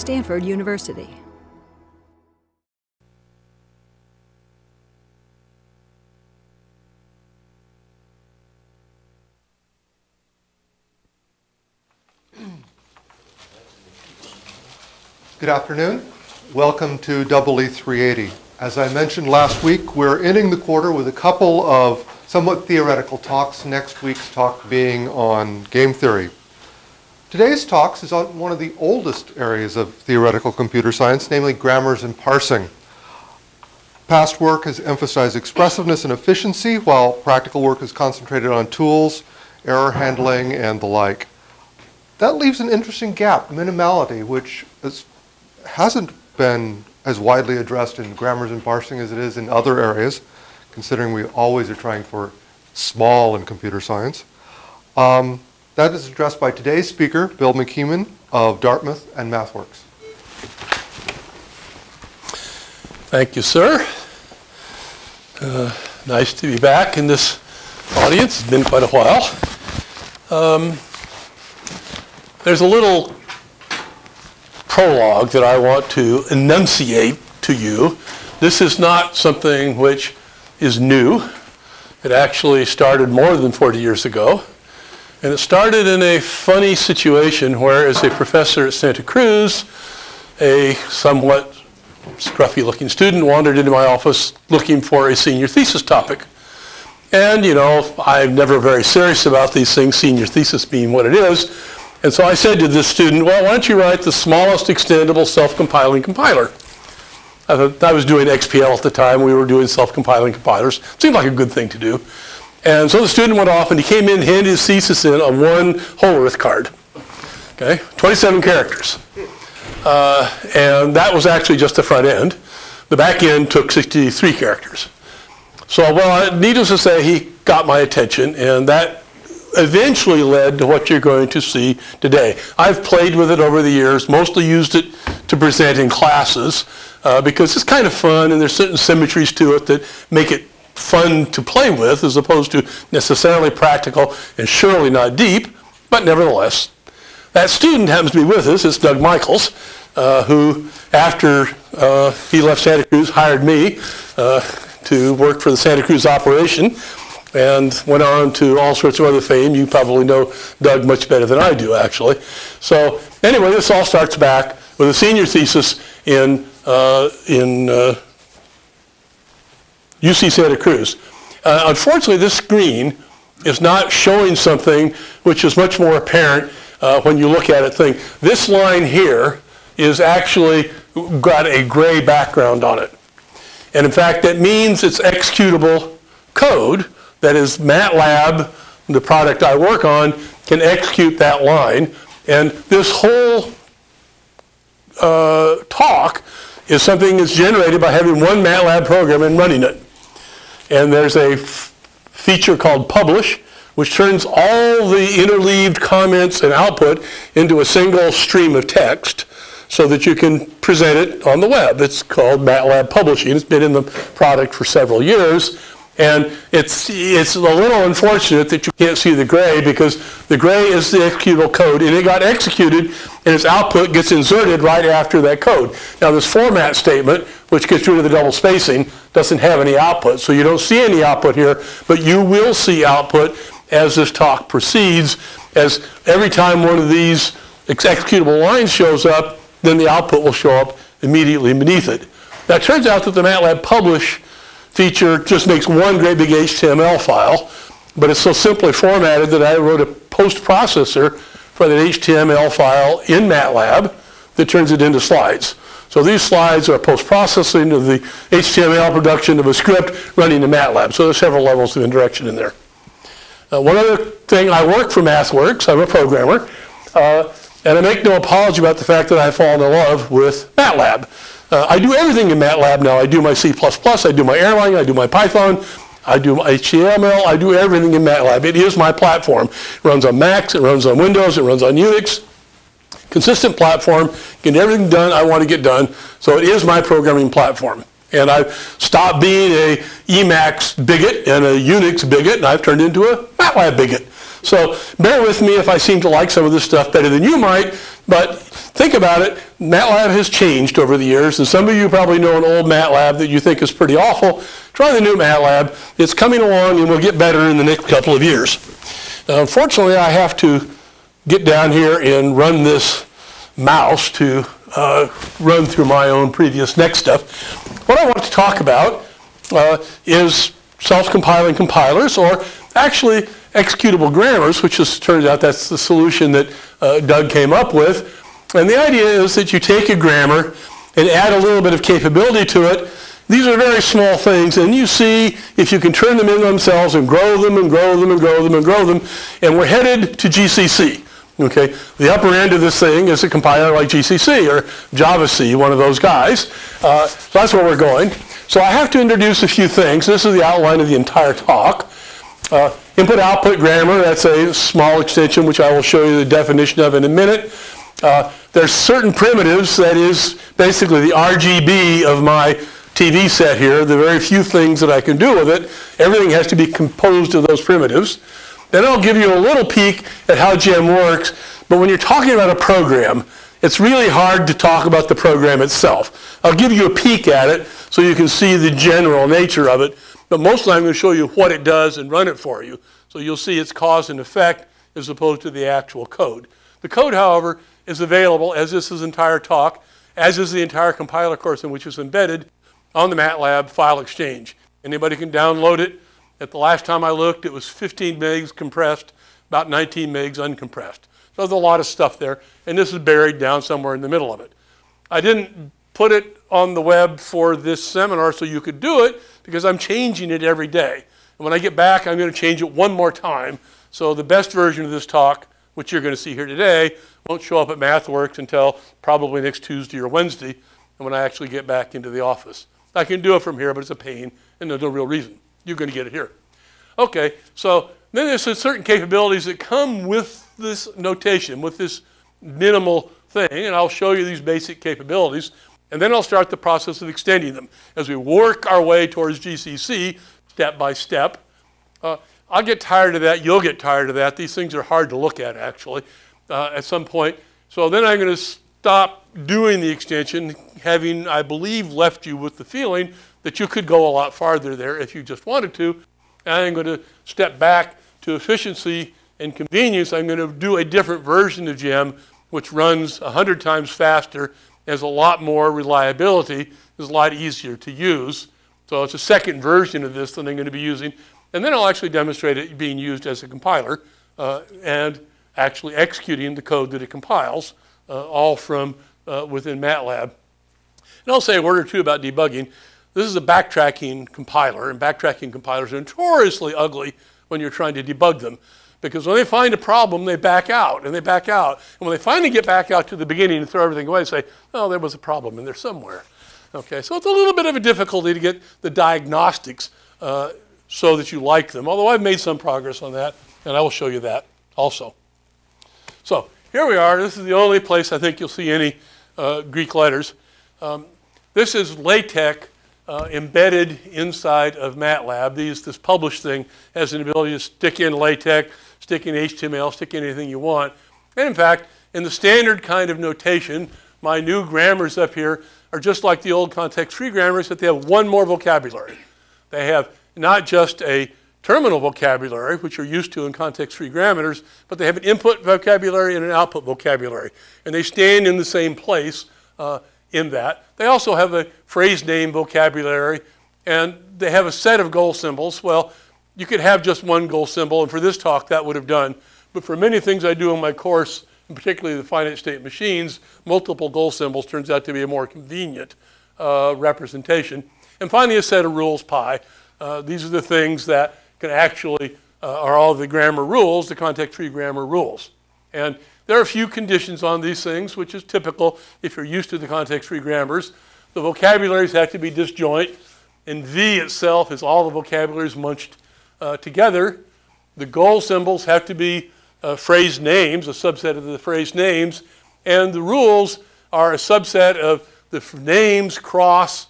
Stanford University. Good afternoon. Welcome to Double E 380. As I mentioned last week, we're ending the quarter with a couple of somewhat theoretical talks, next week's talk being on game theory. Today's talks is on one of the oldest areas of theoretical computer science, namely grammars and parsing. Past work has emphasized expressiveness and efficiency, while practical work has concentrated on tools, error handling, and the like. That leaves an interesting gap, minimality, which is hasn't been as widely addressed in grammars and parsing as it is in other areas, considering we always are trying for small in computer science. Um, that is addressed by today's speaker, Bill McKeeman of Dartmouth and MathWorks. Thank you, sir. Uh, nice to be back in this audience. It's been quite a while. Um, there's a little prologue that I want to enunciate to you. This is not something which is new. It actually started more than 40 years ago. And it started in a funny situation where, as a professor at Santa Cruz, a somewhat scruffy looking student wandered into my office looking for a senior thesis topic. And, you know, I'm never very serious about these things, senior thesis being what it is. And so I said to this student, well, why don't you write the smallest extendable self-compiling compiler? I, was doing XPL at the time. We were doing self-compiling compilers. It seemed like a good thing to do. And so the student went off and he came in, handed his thesis in on one Hollerith card. Okay, 27 characters. Uh, and that was actually just the front end. The back end took 63 characters. So, well, needless to say, he got my attention, and that eventually led to what you're going to see today. I've played with it over the years, mostly used it to present in classes uh, because it's kind of fun and there's certain symmetries to it that make it fun to play with as opposed to necessarily practical and surely not deep, but nevertheless. That student happens to be with us. It's Doug Michels, uh, who, after uh, he left Santa Cruz, hired me uh, to work for the Santa Cruz operation and went on to all sorts of other fame. You probably know Doug much better than I do, actually. So anyway, this all starts back with a senior thesis in, uh, in uh, UC Santa Cruz. Uh, unfortunately, this screen is not showing something which is much more apparent uh, when you look at it. Think this line here is actually got a gray background on it. And in fact, that means it's executable code that is MATLAB, the product I work on, can execute that line. And this whole uh, talk is something that's generated by having one MATLAB program and running it. And there's a f- feature called publish, which turns all the interleaved comments and output into a single stream of text so that you can present it on the web. It's called MATLAB Publishing. It's been in the product for several years. And it's, it's a little unfortunate that you can't see the gray because the gray is the executable code and it got executed and its output gets inserted right after that code. Now this format statement, which gets rid of the double spacing, doesn't have any output. So you don't see any output here, but you will see output as this talk proceeds, as every time one of these executable lines shows up, then the output will show up immediately beneath it. Now it turns out that the MATLAB publish feature just makes one great big HTML file, but it's so simply formatted that I wrote a post processor for that HTML file in MATLAB that turns it into slides. So these slides are post-processing of the HTML production of a script running in MATLAB. So there's several levels of indirection in there. Uh, one other thing, I work for MathWorks. I'm a programmer. Uh, and I make no apology about the fact that I've fallen in love with MATLAB. Uh, I do everything in MATLAB now. I do my C++, I do my Erlang, I do my Python, I do my HTML, I do everything in MATLAB. It is my platform. It runs on Macs, it runs on Windows, it runs on Unix. Consistent platform, get everything done I want to get done. So it is my programming platform. And I've stopped being a Emacs bigot and a Unix bigot, and I've turned into a MATLAB bigot. So bear with me if I seem to like some of this stuff better than you might, but think about it, MATLAB has changed over the years, and some of you probably know an old MATLAB that you think is pretty awful. Try the new MATLAB. It's coming along and will get better in the next couple of years. Now, unfortunately, I have to get down here and run this mouse to uh, run through my own previous next stuff. What I want to talk about uh, is self-compiling compilers, or actually executable grammars, which is, turns out that's the solution that uh, Doug came up with. And the idea is that you take a grammar and add a little bit of capability to it. These are very small things, and you see if you can turn them in themselves and grow them and grow them and grow them and grow them. And we're headed to GCC. Okay, the upper end of this thing is a compiler like GCC or JavaC, one of those guys. Uh, so that's where we're going. So I have to introduce a few things. This is the outline of the entire talk. Uh, Input-output grammar, that's a small extension which I will show you the definition of in a minute. Uh, there's certain primitives, that is basically the RGB of my TV set here, the very few things that I can do with it. Everything has to be composed of those primitives. Then I'll give you a little peek at how GEM works, but when you're talking about a program, it's really hard to talk about the program itself. I'll give you a peek at it so you can see the general nature of it, but mostly I'm going to show you what it does and run it for you. So you'll see its cause and effect as opposed to the actual code. The code, however, is available, as is entire talk, as is the entire compiler course in which it's embedded on the MATLAB file exchange. Anybody can download it. At the last time I looked, it was 15 megs compressed, about 19 megs uncompressed. So there's a lot of stuff there, and this is buried down somewhere in the middle of it. I didn't put it on the web for this seminar so you could do it because I'm changing it every day. And when I get back, I'm going to change it one more time. So the best version of this talk, which you're going to see here today, won't show up at MathWorks until probably next Tuesday or Wednesday when I actually get back into the office. I can do it from here, but it's a pain, and there's no real reason. You're going to get it here. Okay, so then there's certain capabilities that come with this notation, with this minimal thing, and I'll show you these basic capabilities, and then I'll start the process of extending them. As we work our way towards GCC, step by step, uh, I'll get tired of that, you'll get tired of that. These things are hard to look at, actually, uh, at some point. So then I'm going to stop doing the extension, having, I believe, left you with the feeling that you could go a lot farther there if you just wanted to. And I'm going to step back to efficiency and convenience. I'm going to do a different version of GEM, which runs 100 times faster, has a lot more reliability, is a lot easier to use. So it's a second version of this that I'm going to be using. And then I'll actually demonstrate it being used as a compiler uh, and actually executing the code that it compiles, uh, all from uh, within MATLAB. And I'll say a word or two about debugging. This is a backtracking compiler, and backtracking compilers are notoriously ugly when you're trying to debug them. Because when they find a problem, they back out, and they back out. And when they finally get back out to the beginning and throw everything away, they say, oh, there was a problem in there somewhere. Okay, so it's a little bit of a difficulty to get the diagnostics uh, so that you like them, although I've made some progress on that, and I will show you that also. So here we are. This is the only place I think you'll see any uh, Greek letters. Um, this is LaTeX uh, embedded inside of MATLAB. These, this published thing has an ability to stick in LaTeX, stick in HTML, stick in anything you want. And in fact, in the standard kind of notation, my new grammars up here are just like the old context-free grammars, that they have one more vocabulary. They have not just a terminal vocabulary, which you're used to in context-free grammars, but they have an input vocabulary and an output vocabulary. And they stand in the same place uh, in that. They also have a phrase name vocabulary, and they have a set of goal symbols. Well, you could have just one goal symbol, and for this talk, that would have done. But for many things I do in my course, and particularly the finite state machines, multiple goal symbols turns out to be a more convenient uh, representation. And finally, a set of rules pi. Uh, these are the things that can actually uh, are all the grammar rules, the context-free grammar rules. And there are a few conditions on these things, which is typical if you're used to the context-free grammars. The vocabularies have to be disjoint, and V itself is all the vocabularies munched uh, together. The goal symbols have to be uh, phrase names, a subset of the phrase names, and the rules are a subset of the names cross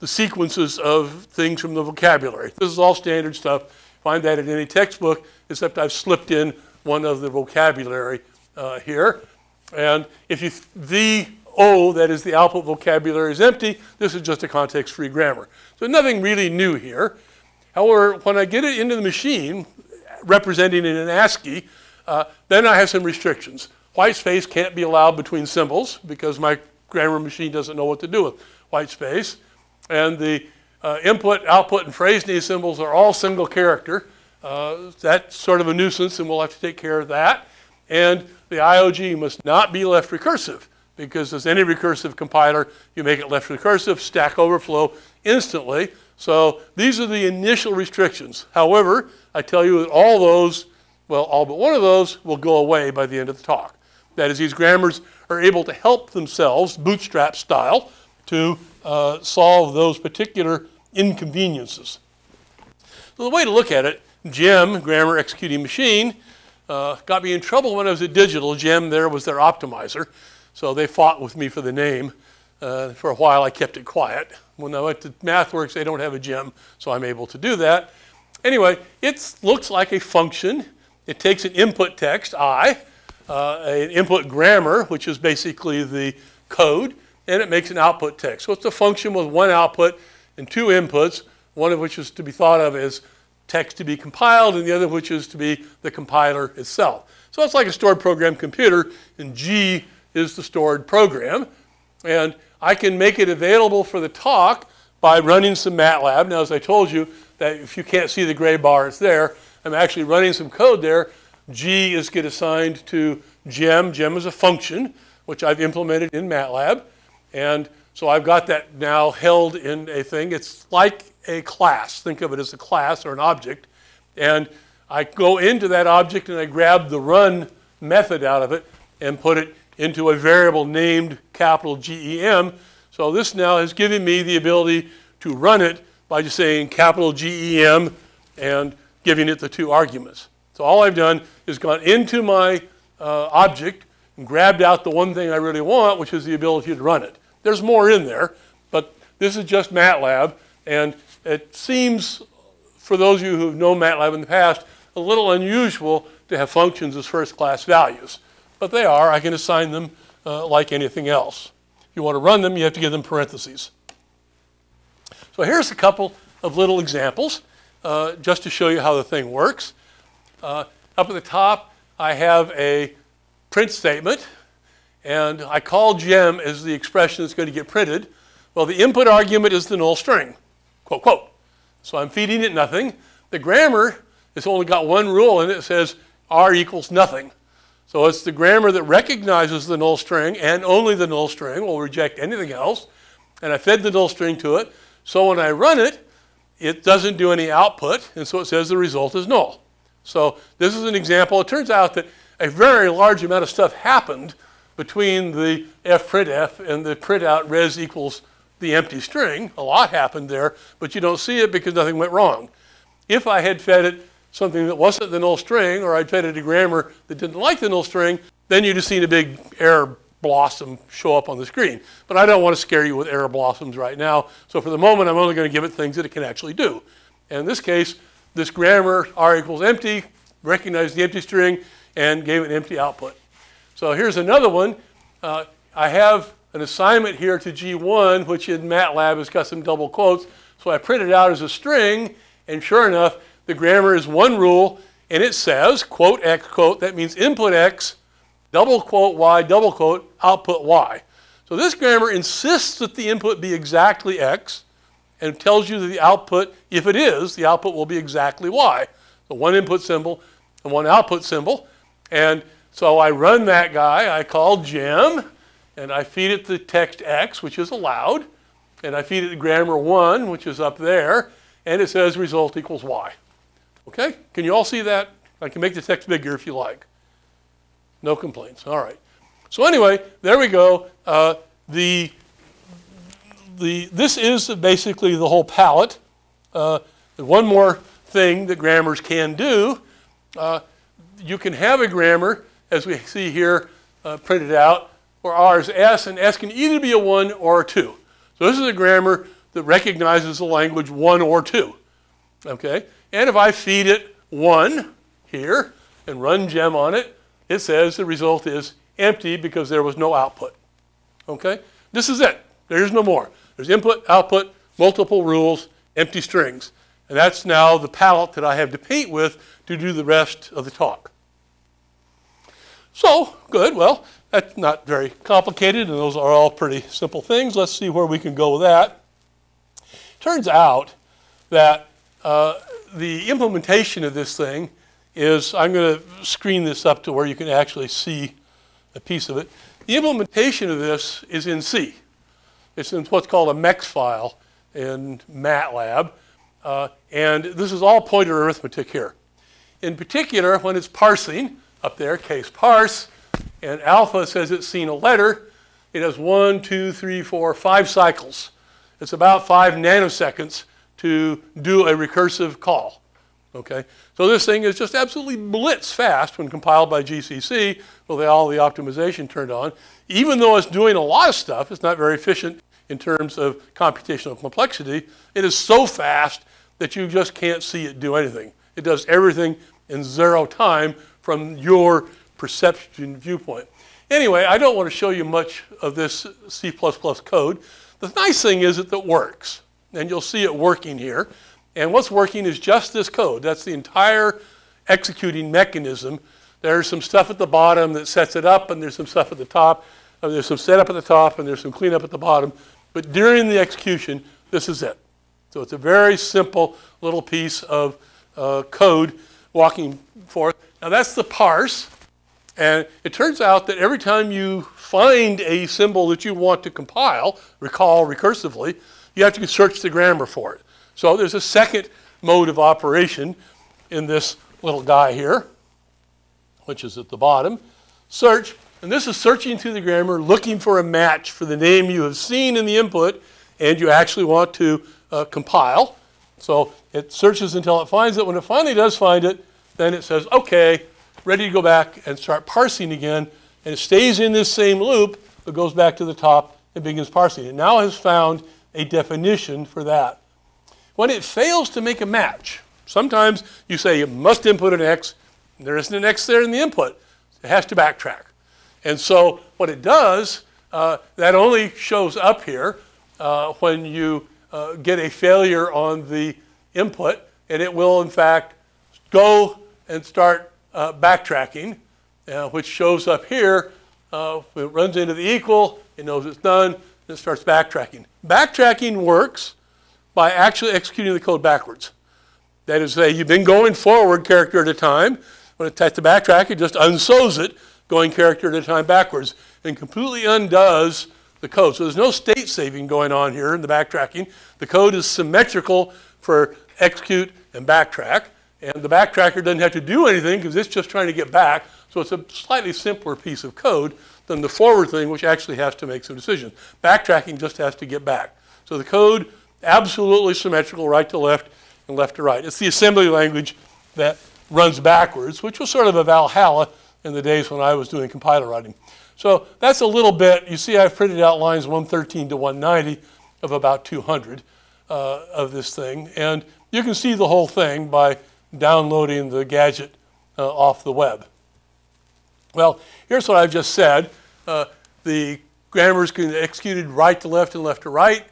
the sequences of things from the vocabulary. This is all standard stuff. Find that in any textbook, except I've slipped in one of the vocabulary uh, here. And if you, the O, that is the output vocabulary, is empty, this is just a context-free grammar. So nothing really new here. However, when I get it into the machine, representing it in ASCII, uh, then I have some restrictions. White space can't be allowed between symbols because my grammar machine doesn't know what to do with white space. And the uh, input, output, and phrase symbols are all single character. Uh, that's sort of a nuisance, and we'll have to take care of that. And the IOG must not be left recursive because as any recursive compiler, you make it left recursive, stack overflow instantly. So these are the initial restrictions. However, I tell you that all those, well, all but one of those will go away by the end of the talk. That is, these grammars are able to help themselves, bootstrap style, to uh, solve those particular inconveniences. So the way to look at it, GEM, Grammar Executing Machine, uh, got me in trouble when I was at Digital. GEM there was their optimizer. So they fought with me for the name. Uh, for a while, I kept it quiet. When I went to MathWorks, they don't have a gem, so I'm able to do that. Anyway, it looks like a function. It takes an input text, I, uh, an input grammar, which is basically the code, and it makes an output text. So it's a function with one output and two inputs, one of which is to be thought of as text to be compiled, and the other which is to be the compiler itself. So it's like a stored program computer, and G is the stored program. And I can make it available for the talk by running some MATLAB. Now, as I told you, that if you can't see the gray bar, it's there. I'm actually running some code there. G is get assigned to gem. Gem is a function, which I've implemented in MATLAB. And so I've got that now held in a thing. It's like a class. Think of it as a class or an object. And I go into that object and I grab the run method out of it and put it into a variable named capital GEM. So this now has given me the ability to run it by just saying capital GEM and giving it the two arguments. So all I've done is gone into my uh, object and grabbed out the one thing I really want, which is the ability to run it. There's more in there, but this is just MATLAB, and it seems, for those of you who've known MATLAB in the past, a little unusual to have functions as first-class values but they are. I can assign them uh, like anything else. If you want to run them, you have to give them parentheses. So here's a couple of little examples uh, just to show you how the thing works. Uh, up at the top, I have a print statement, and I call gem as the expression that's going to get printed. Well, the input argument is the null string, quote, quote. So I'm feeding it nothing. The grammar has only got one rule, and it says r equals nothing. So it's the grammar that recognizes the null string and only the null string, will reject anything else. And I fed the null string to it. So when I run it, it doesn't do any output, and so it says the result is null. So this is an example. It turns out that a very large amount of stuff happened between the fprintf and the printout res equals the empty string. A lot happened there, but you don't see it because nothing went wrong. If I had fed it something that wasn't the null string, or I'd fed it a grammar that didn't like the null string, then you'd have seen a big error blossom show up on the screen. But I don't want to scare you with error blossoms right now. So for the moment, I'm only going to give it things that it can actually do. And in this case, this grammar, r equals empty, recognized the empty string, and gave an empty output. So here's another one. Uh, I have an assignment here to G1, which in MATLAB has got some double quotes. So I print it out as a string, and sure enough, the grammar is one rule, and it says, quote, X, quote, that means input X, double quote Y, double quote, output Y. So this grammar insists that the input be exactly X, and tells you that the output, if it is, the output will be exactly Y. So one input symbol and one output symbol. And so I run that guy, I call gem, and I feed it the text X, which is allowed, and I feed it the grammar 1, which is up there, and it says result equals Y. Okay? Can you all see that? I can make the text bigger if you like. No complaints. All right. So anyway, there we go. Uh, the, the, this is basically the whole palette. Uh, one more thing that grammars can do. Uh, you can have a grammar, as we see here uh, printed out, where R is S, and S can either be a 1 or a 2. So this is a grammar that recognizes the language 1 or 2. Okay? And if I feed it 1 here and run gem on it, it says the result is empty because there was no output. Okay? This is it. There's no more. There's input, output, multiple rules, empty strings. And that's now the palette that I have to paint with to do the rest of the talk. So, good. Well, that's not very complicated, and those are all pretty simple things. Let's see where we can go with that. Turns out that uh, the implementation of this thing is, I'm going to screen this up to where you can actually see a piece of it. The implementation of this is in C. It's in what's called a MEX file in MATLAB. Uh, and this is all pointer arithmetic here. In particular, when it's parsing, up there, case parse, and alpha says it's seen a letter, it has one, two, three, four, five cycles. It's about five nanoseconds to do a recursive call. Okay, so this thing is just absolutely blitz fast when compiled by GCC with all the optimization turned on. Even though it's doing a lot of stuff, it's not very efficient in terms of computational complexity. It is so fast that you just can't see it do anything. It does everything in zero time from your perception viewpoint. Anyway, I don't want to show you much of this C++ code. The nice thing is that it works, and you'll see it working here. And what's working is just this code. That's the entire executing mechanism. There's some stuff at the bottom that sets it up, and there's some stuff at the top. There's some setup at the top, and there's some cleanup at the bottom. But during the execution, this is it. So it's a very simple little piece of uh, code walking forth. Now that's the parse. And it turns out that every time you find a symbol that you want to compile, recall recursively, you have to search the grammar for it. So there's a second mode of operation in this little guy here, which is at the bottom. Search, and this is searching through the grammar, looking for a match for the name you have seen in the input and you actually want to uh, compile. So it searches until it finds it. When it finally does find it, then it says, okay, ready to go back and start parsing again. And it stays in this same loop, but goes back to the top and begins parsing. It now has found a definition for that. When it fails to make a match, sometimes you say you must input an X, there isn't an X there in the input. It has to backtrack. And so what it does, uh, that only shows up here uh, when you uh, get a failure on the input, and it will in fact go and start uh, backtracking, uh, which shows up here. Uh, it runs into the equal, it knows it's done, and it starts backtracking. Backtracking works by actually executing the code backwards. That is, say you've been going forward character at a time. When it tries to backtrack, it just unsews it, going character at a time backwards, and completely undoes the code. So there's no state saving going on here in the backtracking. The code is symmetrical for execute and backtrack. And the backtracker doesn't have to do anything because it's just trying to get back. So it's a slightly simpler piece of code than the forward thing, which actually has to make some decisions. Backtracking just has to get back. So the code absolutely symmetrical, right to left and left to right. It's the assembly language that runs backwards, which was sort of a Valhalla in the days when I was doing compiler writing. So that's a little bit. You see, I've printed out lines 113 to 190 of about 200 uh, of this thing, and you can see the whole thing by downloading the gadget uh, off the web. Well, here's what I've just said. Uh, the grammars can be executed right to left and left to right.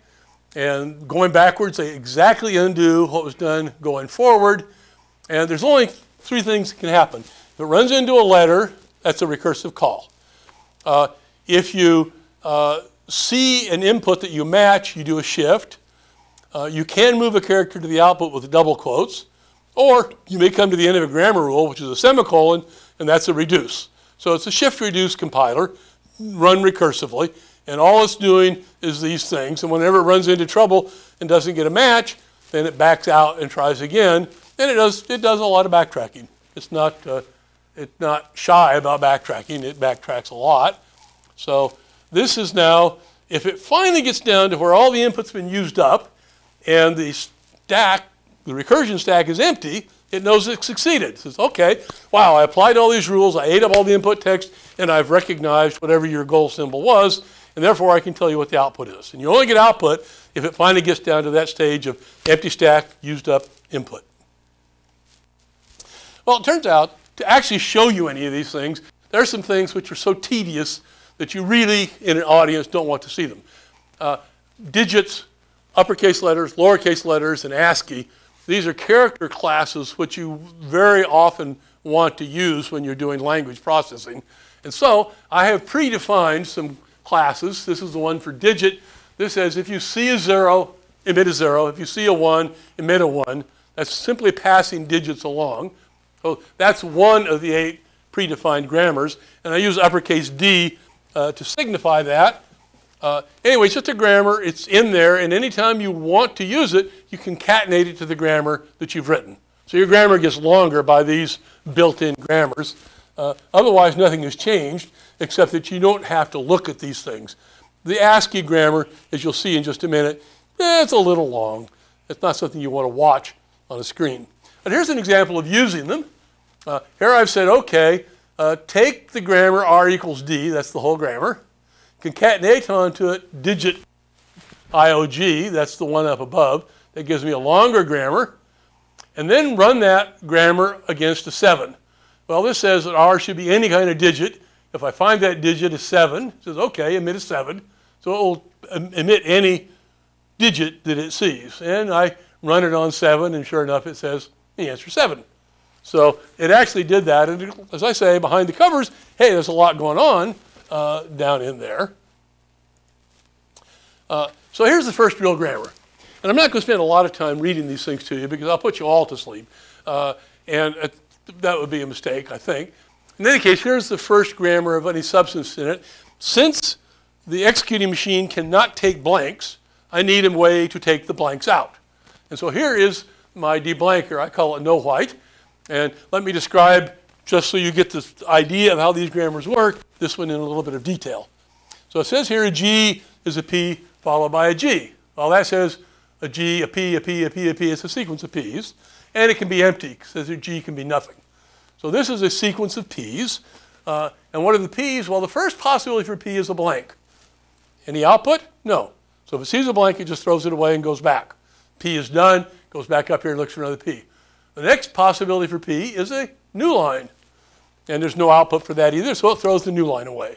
And going backwards, they exactly undo what was done going forward. And there's only three things that can happen. If it runs into a letter, that's a recursive call. Uh, if you uh, see an input that you match, you do a shift. Uh, you can move a character to the output with double quotes. Or you may come to the end of a grammar rule, which is a semicolon, and that's a reduce. So it's a shift reduce compiler, run recursively. And all it's doing is these things. And whenever it runs into trouble and doesn't get a match, then it backs out and tries again. And it does, it does a lot of backtracking. It's not, uh, it's not shy about backtracking. It backtracks a lot. So this is now, if it finally gets down to where all the input's been used up and the stack, the recursion stack is empty, it knows it succeeded. It says, okay, wow, I applied all these rules, I ate up all the input text, and I've recognized whatever your goal symbol was, and therefore I can tell you what the output is. And you only get output if it finally gets down to that stage of empty stack, used up input. Well, it turns out to actually show you any of these things, there are some things which are so tedious that you really, in an audience, don't want to see them. Uh, digits, uppercase letters, lowercase letters, and ASCII, these are character classes which you very often want to use when you're doing language processing. And so I have predefined some classes. This is the one for digit. This says if you see a zero, emit a zero. If you see a one, emit a one. That's simply passing digits along. So that's one of the eight predefined grammars. And I use uppercase D uh, to signify that. Uh, anyway, it's just a grammar. It's in there, and anytime you want to use it, you concatenate it to the grammar that you've written. So your grammar gets longer by these built-in grammars. Uh, otherwise, nothing has changed, except that you don't have to look at these things. The ASCII grammar, as you'll see in just a minute, eh, it's a little long. It's not something you want to watch on a screen. But here's an example of using them. Uh, here I've said, okay, uh, take the grammar R equals D, that's the whole grammar, concatenate onto it digit IOG, that's the one up above, that gives me a longer grammar, and then run that grammar against a 7. Well, this says that R should be any kind of digit. If I find that digit is 7, it says, okay, emit a 7. So it will emit any digit that it sees. And I run it on 7, and sure enough, it says the answer is 7. So it actually did that. And as I say, behind the covers, hey, there's a lot going on uh, down in there. Uh, so here's the first real grammar. And I'm not going to spend a lot of time reading these things to you because I'll put you all to sleep. Uh, and that would be a mistake, I think. In any case, here's the first grammar of any substance in it. Since the executing machine cannot take blanks, I need a way to take the blanks out. And so here is my deblanker. I call it no white. And let me describe, just so you get this idea of how these grammars work, this one in a little bit of detail. So it says here a G is a P followed by a G. Well, that says a G, a P, a P, a P, a P. It's a sequence of P's. And it can be empty. It says a G can be nothing. So this is a sequence of P's. Uh, and what are the P's? Well, the first possibility for P is a blank. Any output? No. So if it sees a blank, it just throws it away and goes back. P is done, goes back up here and looks for another P. The next possibility for P is a new line. And there's no output for that either, so it throws the new line away.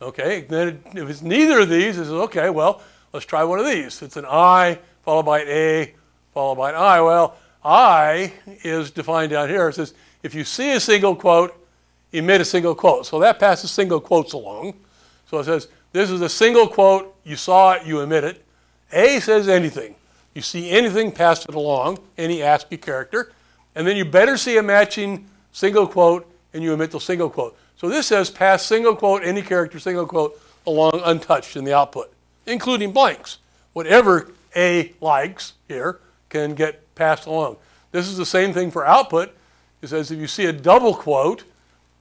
Okay, then if it's neither of these, it says, okay, well, let's try one of these. It's an I followed by an A followed by an I. Well, I is defined down here. It says, if you see a single quote, emit a single quote. So that passes single quotes along. So it says, this is a single quote, you saw it, you emit it. A says anything. You see anything, pass it along, any ASCII character, and then you better see a matching single quote and you emit the single quote. So this says pass single quote, any character, single quote, along untouched in the output, including blanks. Whatever A likes here can get passed along. This is the same thing for output. It says if you see a double quote,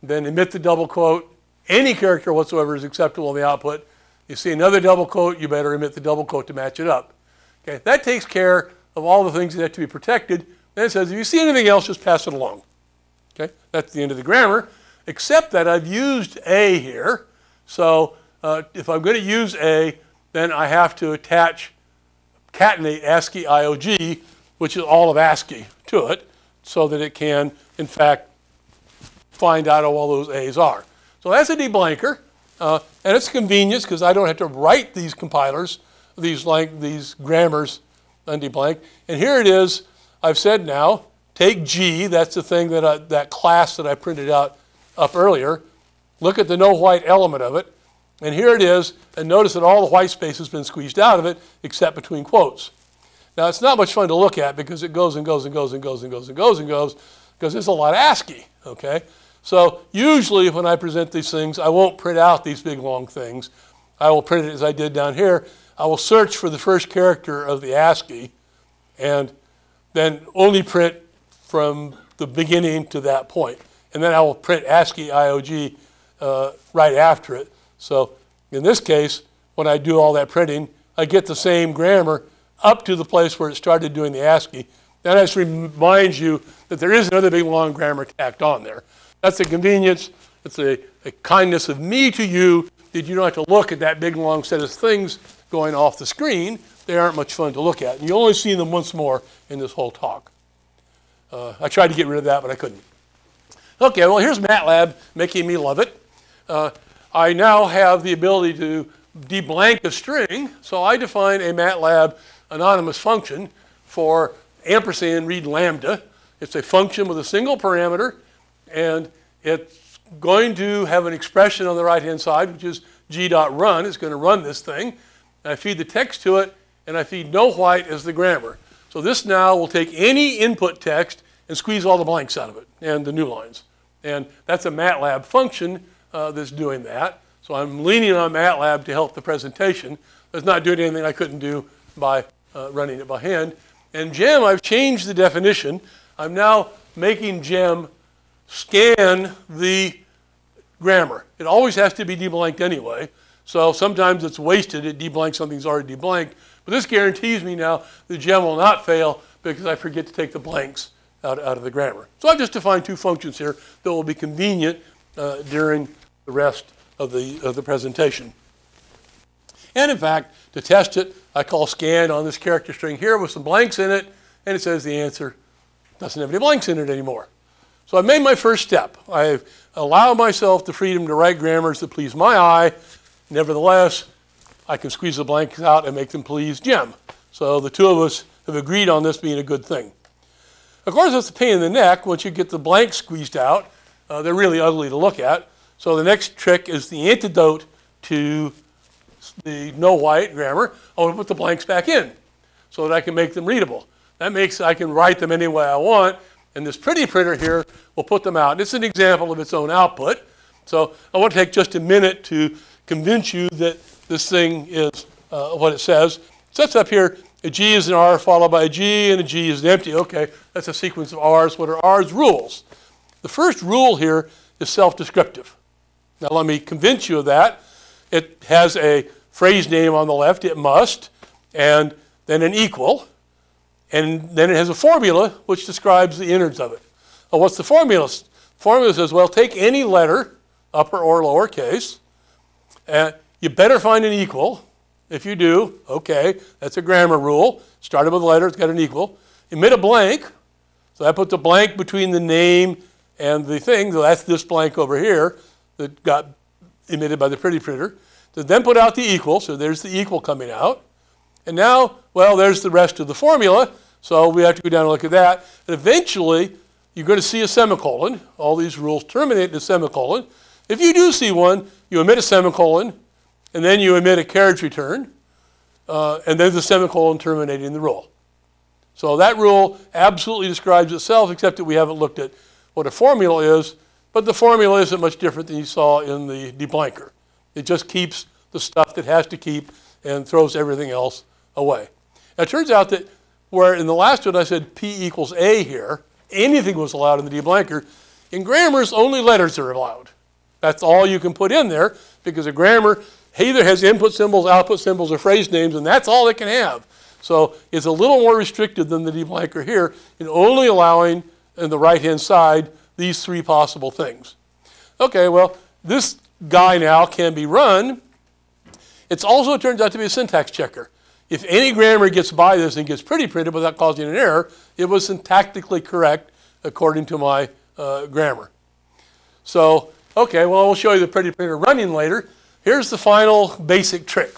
then emit the double quote. Any character whatsoever is acceptable in the output. You see another double quote, you better emit the double quote to match it up. Okay, that takes care of all the things that have to be protected. Then it says if you see anything else, just pass it along. Okay, that's the end of the grammar, except that I've used A here. So uh, if I'm going to use A, then I have to attach catenate ASCII IOG, which is all of ASCII, to it, so that it can, in fact, find out all those A's are. So that's a deblanker, uh, and it's convenience because I don't have to write these compilers these like these grammars undy blank. And here it is. I've said now, take G, that's the thing that I, that class that I printed out up earlier. Look at the no white element of it. And here it is, and notice that all the white space has been squeezed out of it except between quotes. Now it's not much fun to look at because it goes and goes and goes and goes and goes and goes and goes because it's a lot of ASCII, okay? So usually when I present these things, I won't print out these big long things. I will print it as I did down here, I will search for the first character of the ASCII and then only print from the beginning to that point. And then I will print ASCII IOG uh, right after it. So in this case, when I do all that printing, I get the same grammar up to the place where it started doing the ASCII. That just reminds you that there is another big long grammar tacked on there. That's a convenience. It's a, a kindness of me to you that you don't have to look at that big long set of things going off the screen, they aren't much fun to look at. And you only see them once more in this whole talk. Uh, I tried to get rid of that, but I couldn't. Okay, well, here's MATLAB making me love it. Uh, I now have the ability to deblank a string, so I define a MATLAB anonymous function for ampersand read lambda. It's a function with a single parameter, and it's going to have an expression on the right-hand side, which is g.run. It's going to run this thing. I feed the text to it, and I feed no white as the grammar. So this now will take any input text and squeeze all the blanks out of it and the new lines. And that's a MATLAB function uh, that's doing that. So I'm leaning on MATLAB to help the presentation. It's not doing anything I couldn't do by uh, running it by hand. And GEM, I've changed the definition. I'm now making GEM scan the grammar. It always has to be deblanked anyway. So sometimes it's wasted. It deblanks something that's already deblanked. But this guarantees me now the GEM will not fail because I forget to take the blanks out, out of the grammar. So I've just defined two functions here that will be convenient uh, during the rest of the, of the presentation. And in fact, to test it, I call scan on this character string here with some blanks in it, and it says the answer doesn't have any blanks in it anymore. So I've made my first step. I've allowed myself the freedom to write grammars that please my eye. Nevertheless, I can squeeze the blanks out and make them please GEM. So the two of us have agreed on this being a good thing. Of course, it's a pain in the neck once you get the blanks squeezed out. Uh, they're really ugly to look at. So the next trick is the antidote to the no white grammar. I want to put the blanks back in so that I can make them readable. That makes I can write them any way I want, and this pretty printer here will put them out. It's an example of its own output. So I want to take just a minute to convince you that this thing is uh, what it says. It sets up here a G is an R followed by a G, and a G is an empty. Okay, that's a sequence of R's. What are R's rules? The first rule here is self-descriptive. Now let me convince you of that. It has a phrase name on the left, it must, and then an equal, and then it has a formula which describes the innards of it. Well, what's the formula? The formula says, well, take any letter, upper or lower case, and you better find an equal, if you do, okay, that's a grammar rule. Started with a letter, it's got an equal. Emit a blank, so that puts a blank between the name and the thing, so that's this blank over here that got emitted by the pretty printer. So then put out the equal, so there's the equal coming out. And now, well, there's the rest of the formula, so we have to go down and look at that. And eventually, you're going to see a semicolon. All these rules terminate in a semicolon. If you do see one, you omit a semicolon, and then you emit a carriage return, uh, and then the semicolon terminating the rule. So that rule absolutely describes itself, except that we haven't looked at what a formula is, but the formula isn't much different than you saw in the deblanker. It just keeps the stuff that has to keep and throws everything else away. Now, it turns out that where in the last one I said P equals A here, anything was allowed in the deblanker, in grammars only letters are allowed. That's all you can put in there because a grammar either has input symbols, output symbols, or phrase names, and that's all it can have. So it's a little more restricted than the deblanker here in only allowing in the right-hand side these three possible things. Okay, well, this guy now can be run. It also turns out to be a syntax checker. If any grammar gets by this and gets pretty printed without causing an error, it was syntactically correct according to my uh, grammar. So, okay, well, we'll show you the pretty printer running later. Here's the final basic trick.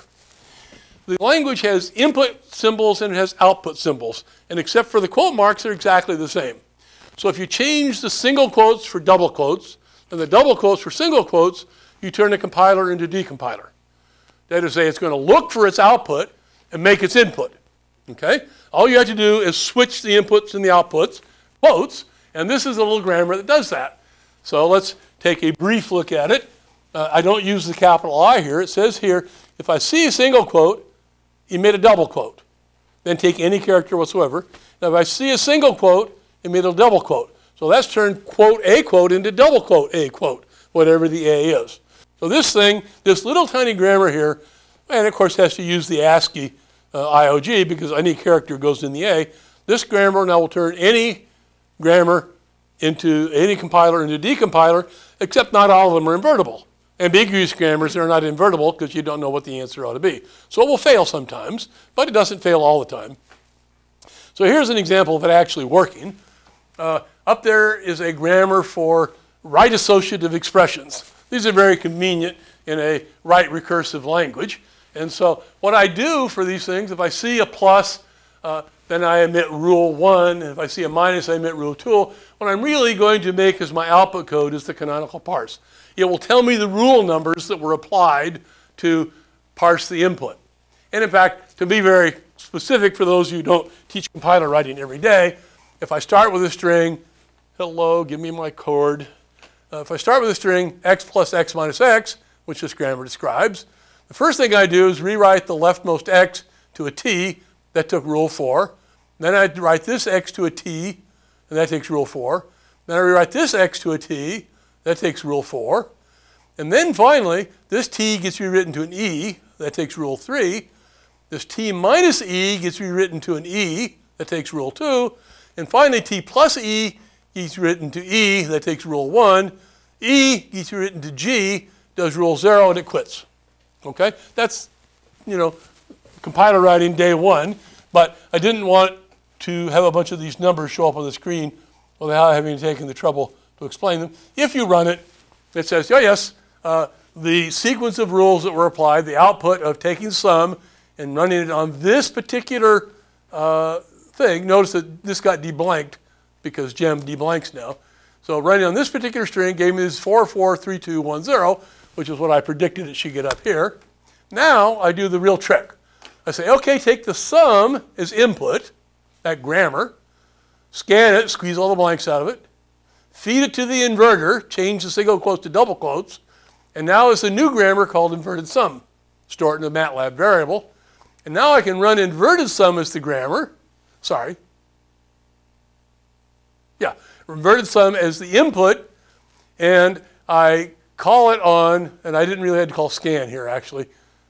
The language has input symbols and it has output symbols. And except for the quote marks, they're exactly the same. So if you change the single quotes for double quotes and the double quotes for single quotes, you turn the compiler into decompiler. That is to say, it's going to look for its output and make its input. Okay? All you have to do is switch the inputs and the outputs, quotes, and this is a little grammar that does that. So let's take a brief look at it. Uh, I don't use the capital I here. It says here, if I see a single quote, emit a double quote. Then take any character whatsoever. Now, if I see a single quote, emit a double quote. So that's turned quote a quote into double quote a quote, whatever the a is. So this thing, this little tiny grammar here, and of course has to use the ASCII uh, IOG because any character goes in the A. This grammar now will turn any grammar into any compiler into decompiler, except not all of them are invertible ambiguous grammars are not invertible because you don't know what the answer ought to be. So it will fail sometimes, but it doesn't fail all the time. So here's an example of it actually working. Uh, up there is a grammar for right associative expressions. These are very convenient in a right recursive language. And so what I do for these things, if I see a plus, uh, then I emit rule 1. If I see a minus, I emit rule 2. What I'm really going to make as my output code is the canonical parse. It will tell me the rule numbers that were applied to parse the input. And in fact, to be very specific for those who don't teach compiler writing every day, if I start with a string, hello, give me my chord. Uh, if I start with a string x plus x minus x, which this grammar describes, the first thing I do is rewrite the leftmost x to a t, that took rule 4. Then I write this x to a t, and that takes rule 4. Then I rewrite this x to a t, that takes rule 4. And then finally, this t gets rewritten to an e, that takes rule 3. This t minus e gets rewritten to an e, that takes rule 2. And finally, t plus e gets written to e, that takes rule 1. e gets written to g, does rule 0, and it quits. Okay? That's, you know, compiler writing day one, but I didn't want to have a bunch of these numbers show up on the screen without having taken the trouble to explain them. If you run it, it says, oh yes, uh, the sequence of rules that were applied, the output of taking sum and running it on this particular uh, thing, notice that this got deblanked because gem deblanks now. So running on this particular string gave me this 443210, which is what I predicted it should get up here. Now I do the real trick. I say, okay, take the sum as input, that grammar, scan it, squeeze all the blanks out of it, feed it to the inverter, change the single quotes to double quotes, and now it's a new grammar called inverted sum. Store it in the MATLAB variable. And now I can run inverted sum as the grammar. Sorry. Yeah, inverted sum as the input, and I call it on, and I didn't really have to call scan here actually.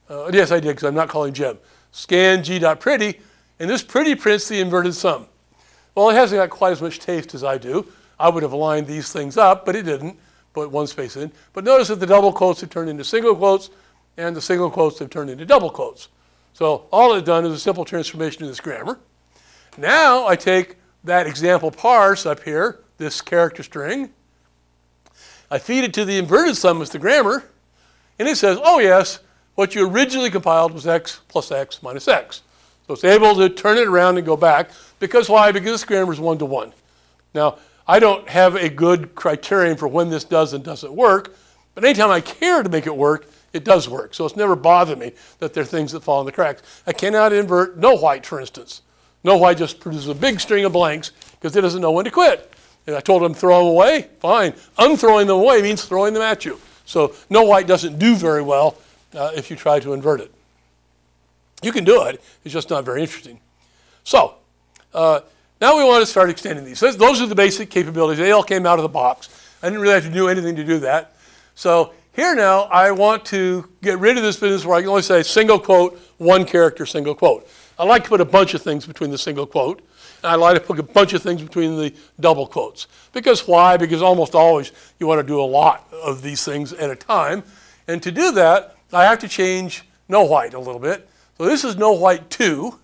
Uh, yes, I did because I'm not calling gem scan g.pretty, and this pretty prints the inverted sum. Well, it hasn't got quite as much taste as I do. I would have aligned these things up, but it didn't, put one space in. But notice that the double quotes have turned into single quotes, and the single quotes have turned into double quotes. So all it's done is a simple transformation of this grammar. Now I take that example parse up here, this character string, I feed it to the inverted sum as the grammar, and it says, oh yes, what you originally compiled was x plus x minus x. So it's able to turn it around and go back. Because why? Because this grammar is one to one. Now, I don't have a good criterion for when this does and doesn't work, but anytime I care to make it work, it does work. So it's never bothered me that there are things that fall in the cracks. I cannot invert no white, for instance. No white just produces a big string of blanks because it doesn't know when to quit. And I told him throw them away, fine. Unthrowing them away means throwing them at you. So no white doesn't do very well uh, if you try to invert it. You can do it, it's just not very interesting. So, uh, now we want to start extending these. Those are the basic capabilities. They all came out of the box. I didn't really have to do anything to do that. So here now, I want to get rid of this business where I can only say single quote, one character, single quote. I like to put a bunch of things between the single quote, I like to put a bunch of things between the double quotes. Because why? Because almost always you want to do a lot of these things at a time. And to do that, I have to change no white a little bit. So this is no white 2,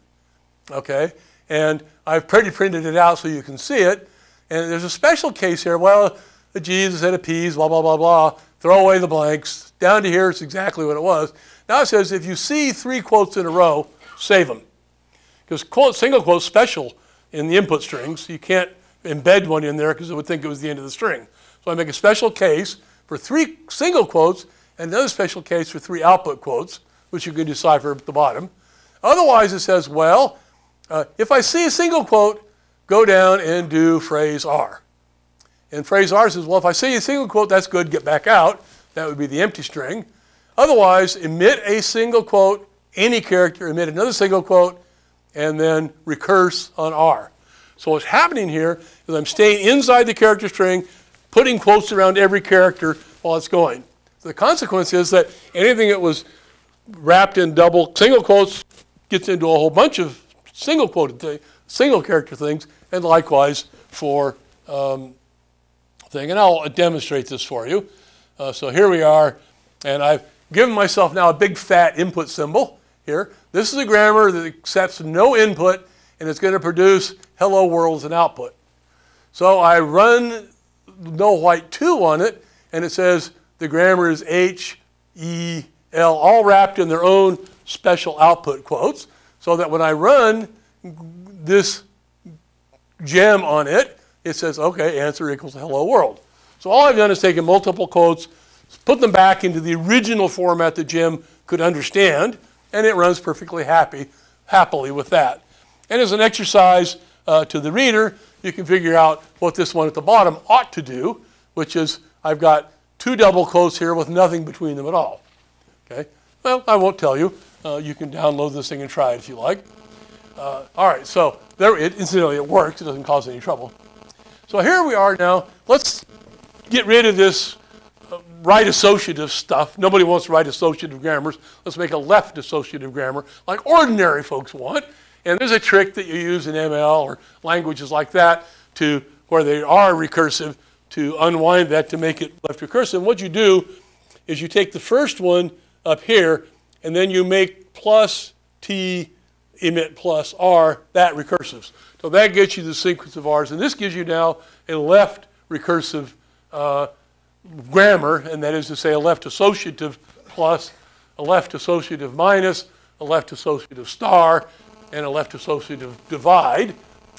okay? And I've pretty printed it out so you can see it. And there's a special case here. Well, the G's instead of P's, blah, blah, blah, blah. Throw away the blanks. Down to here, it's exactly what it was. Now it says if you see three quotes in a row, save them. Because quote, single quote special in the input strings. You can't embed one in there because it would think it was the end of the string. So I make a special case for three single quotes and another special case for three output quotes, which you can decipher at the bottom. Otherwise, it says, well, uh, if I see a single quote, go down and do phrase R. And phrase R says, well, if I see a single quote, that's good, get back out. That would be the empty string. Otherwise, emit a single quote, any character, emit another single quote, and then recurse on R. So what's happening here is I'm staying inside the character string, putting quotes around every character while it's going. The consequence is that anything that was wrapped in double single quotes gets into a whole bunch of single quoted thing, single character things, and likewise for um, thing. And I'll demonstrate this for you. Uh, so here we are, and I've given myself now a big fat input symbol here. This is a grammar that accepts no input, and it's going to produce hello world as an output. So I run no white 2 on it, and it says the grammar is H, E, L, all wrapped in their own special output quotes, so that when I run this gem on it, it says, okay, answer equals hello world. So all I've done is taken multiple quotes, put them back into the original format that gem could understand, and it runs perfectly happy, happily with that. And as an exercise uh, to the reader, you can figure out what this one at the bottom ought to do, which is I've got two double quotes here with nothing between them at all. Okay? Well, I won't tell you. Uh, you can download this thing and try it if you like. Uh, all right, so there, it, incidentally, it works. It doesn't cause any trouble. So here we are now. Let's get rid of this right associative stuff. Nobody wants right associative grammars. Let's make a left associative grammar like ordinary folks want. And there's a trick that you use in ML or languages like that to where they are recursive to unwind that to make it left recursive. And what you do is you take the first one up here and then you make plus t emit plus r that recursives. So that gets you the sequence of r's. And this gives you now a left recursive uh, grammar, and that is to say a left associative plus, a left associative minus, a left associative star, and a left associative divide.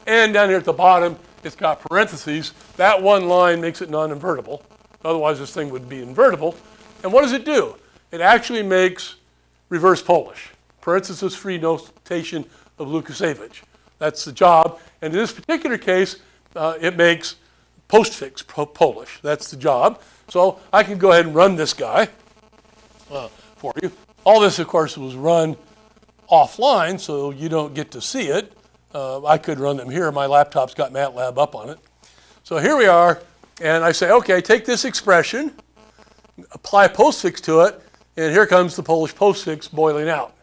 And down here at the bottom, it's got parentheses. That one line makes it non-invertible. Otherwise, this thing would be invertible. And what does it do? It actually makes reverse Polish, parenthesis-free notation of Lukasiewicz. That's the job. And in this particular case, uh, it makes postfix Polish. That's the job. So I can go ahead and run this guy uh, for you. All this, of course, was run offline, so you don't get to see it. Uh, I could run them here. My laptop's got MATLAB up on it. So here we are, and I say, okay, take this expression, apply postfix to it, and here comes the Polish postfix boiling out.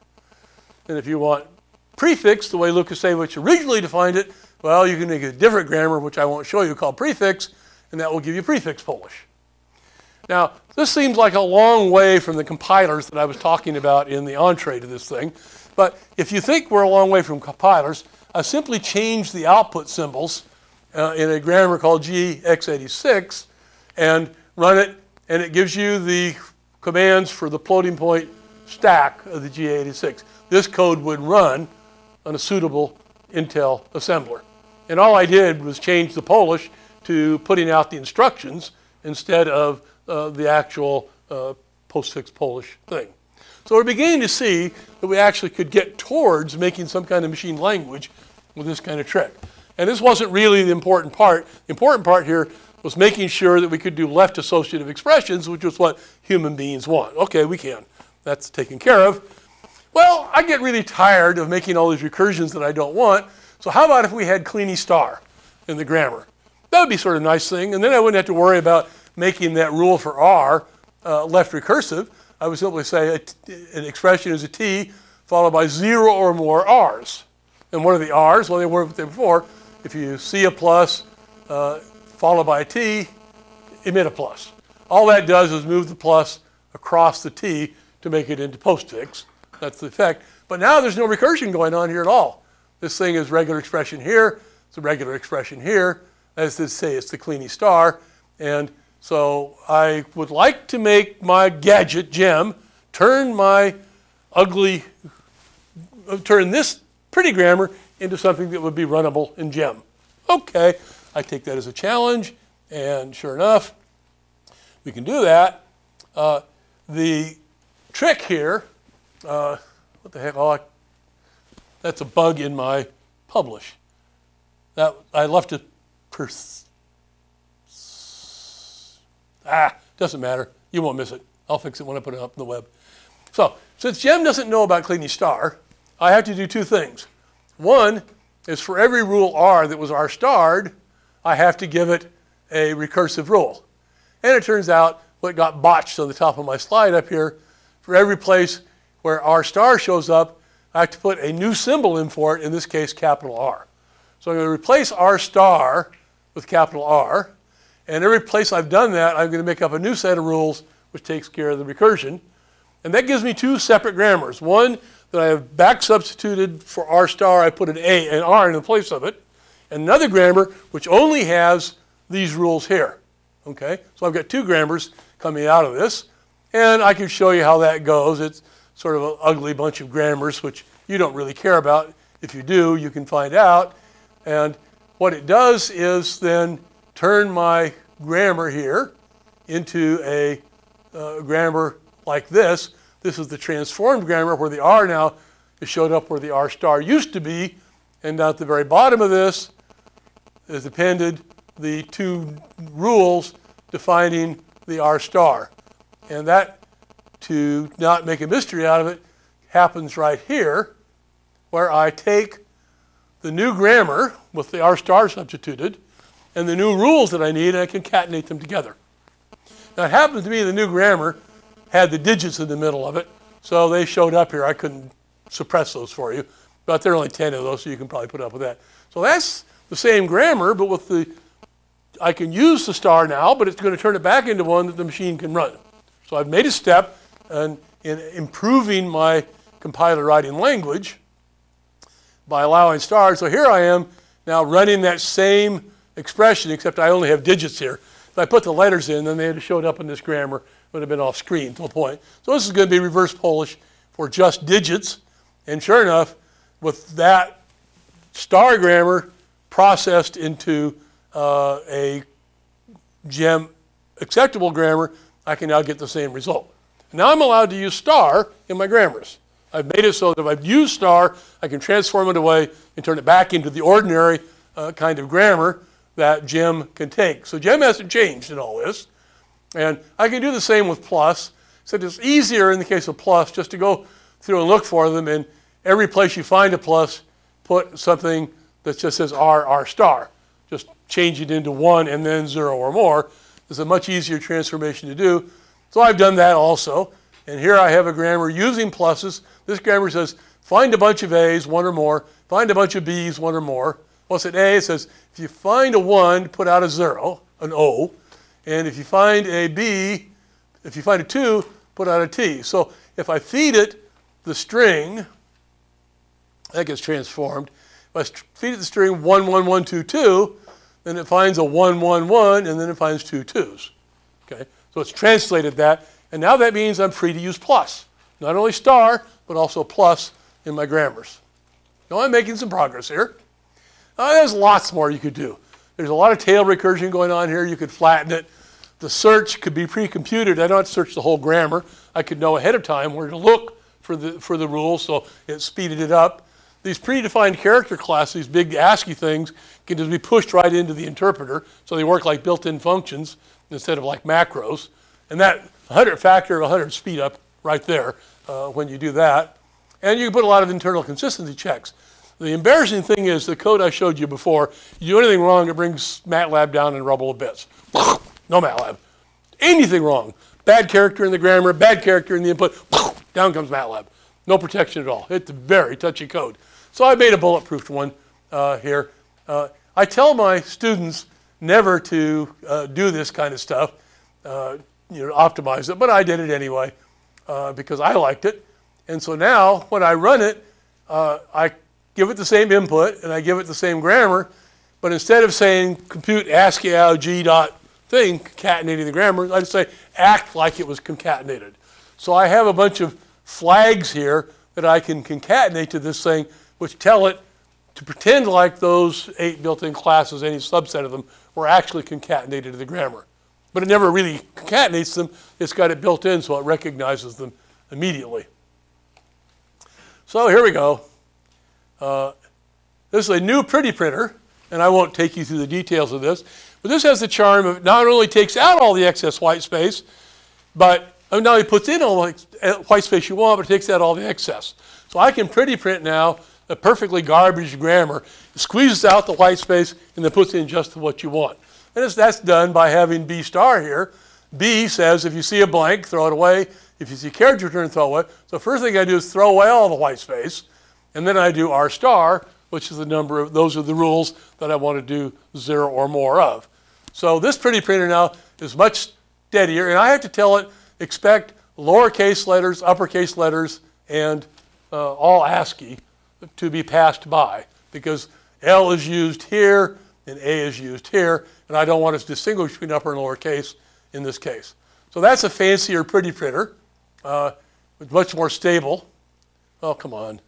And if you want prefix, the way Lukasiewicz originally defined it, well, you can make a different grammar, which I won't show you, called prefix, and that will give you prefix Polish. Now, this seems like a long way from the compilers that I was talking about in the entree to this thing. But if you think we're a long way from compilers, I simply changed the output symbols uh, in a grammar called GX86 and run it, and it gives you the commands for the floating point stack of the G86. This code would run on a suitable Intel assembler. And all I did was change the Polish to putting out the instructions instead of uh, the actual uh, postfix Polish thing. So we're beginning to see that we actually could get towards making some kind of machine language with this kind of trick. And this wasn't really the important part. The important part here was making sure that we could do left associative expressions, which is what human beings want. Okay, we can. That's taken care of. Well, I get really tired of making all these recursions that I don't want. So how about if we had Kleene star in the grammar? That would be sort of a nice thing. And then I wouldn't have to worry about making that rule for R uh, left recursive. I would simply say an expression is a t followed by zero or more r's. And what are the r's? Well, they were there before. If you see a plus uh, followed by a t, emit a plus. All that does is move the plus across the t to make it into postfix. That's the effect. But now there's no recursion going on here at all. This thing is regular expression here. It's a regular expression here. As to say, it's the Kleene star. And so I would like to make my gadget gem turn my ugly, turn this pretty grammar into something that would be runnable in gem. Okay, I take that as a challenge, and sure enough, we can do that. Uh, the trick here, uh, what the heck, oh, I, that's a bug in my publish. That I left it pers- Ah, doesn't matter. You won't miss it. I'll fix it when I put it up on the web. So, since Gem doesn't know about Kleene star, I have to do two things. One is for every rule R that was R starred, I have to give it a recursive rule. And it turns out what got botched on the top of my slide up here, for every place where R star shows up, I have to put a new symbol in for it, in this case, capital R. So I'm going to replace R star with capital R, and every place I've done that, I'm going to make up a new set of rules which takes care of the recursion. And that gives me two separate grammars. One that I have back substituted for R star, I put an A and R in the place of it. And another grammar which only has these rules here. Okay, so I've got two grammars coming out of this, and I can show you how that goes. It's sort of an ugly bunch of grammars, which you don't really care about. If you do, you can find out. And what it does is then turn my grammar here into a uh, grammar like this. This is the transformed grammar where the R now is showed up where the R star used to be. And at the very bottom of this is appended the two rules defining the R star. And that, to not make a mystery out of it, happens right here, where I take the new grammar with the R star substituted and the new rules that I need, and I concatenate them together. Now, it happens to me the new grammar had the digits in the middle of it, so they showed up here. I couldn't suppress those for you, but there are only 10 of those, so you can probably put up with that. So that's the same grammar, but with the, I can use the star now, but it's going to turn it back into one that the machine can run. So I've made a step in, in improving my compiler writing language by allowing stars. So here I am now running that same expression, except I only have digits here. If I put the letters in, then they had showed up in this grammar, would have been off screen to a point. So this is going to be reverse Polish for just digits. And sure enough, with that star grammar processed into uh, a gem acceptable grammar, I can now get the same result. Now I'm allowed to use star in my grammars. I've made it so that if I've used star, I can transform it away and turn it back into the ordinary uh, kind of grammar that gem can take. So gem hasn't changed in all this. And I can do the same with plus, except it's easier in the case of plus just to go through and look for them. And every place you find a plus, put something that just says R, R star. Just change it into one and then zero or more. It's a much easier transformation to do. So I've done that also. And here I have a grammar using pluses. This grammar says find a bunch of A's, one or more, find a bunch of B's, one or more. What's an A? It says if you find a 1, put out a 0, an O. And if you find a B, if you find a 2, put out a T. So if I feed it the string, that gets transformed. If I feed it the string 11122, then it finds a 111 and then it finds two twos. So it's translated that. And now that means I'm free to use plus. Not only star, but also plus in my grammars. Now I'm making some progress here. Uh, there's lots more you could do. There's a lot of tail recursion going on here. You could flatten it. The search could be pre-computed. I don't search the whole grammar. I could know ahead of time where to look for the, for the rules, so it speeded it up. These predefined character classes, these big ASCII things, can just be pushed right into the interpreter, so they work like built-in functions instead of like macros. And that 100 factor of 100 speed up right there uh, when you do that. And you can put a lot of internal consistency checks. The embarrassing thing is the code I showed you before, you do anything wrong, it brings MATLAB down in rubble of bits. No MATLAB. Anything wrong. Bad character in the grammar, bad character in the input, down comes MATLAB. No protection at all. It's very touchy code. So I made a bulletproof one uh, here. Uh, I tell my students never to uh, do this kind of stuff, uh, you know, optimize it, but I did it anyway uh, because I liked it. And so now when I run it, uh, I give it the same input and I give it the same grammar, but instead of saying compute ASCII IOG dot thing, concatenating the grammar, I just say act like it was concatenated. So I have a bunch of flags here that I can concatenate to this thing, which tell it to pretend like those eight built-in classes, any subset of them, were actually concatenated to the grammar. But it never really concatenates them. It's got it built in so it recognizes them immediately. So here we go. Uh, this is a new pretty printer, and I won't take you through the details of this, but this has the charm of not only takes out all the excess white space, but oh, not only puts in all the white space you want, but it takes out all the excess. So I can pretty print now a perfectly garbage grammar, squeezes out the white space, and then puts in just what you want. And that's done by having B star here. B says if you see a blank, throw it away. If you see character return, throw it away. So first thing I do is throw away all the white space. And then I do R star, which is the number of, those are the rules that I want to do zero or more of. So this pretty printer now is much steadier, and I have to tell it, expect lowercase letters, uppercase letters, and uh, all ASCII to be passed by, because L is used here, and A is used here, and I don't want to distinguish between upper and lower case in this case. So that's a fancier pretty printer, uh, it's much more stable. Oh, come on.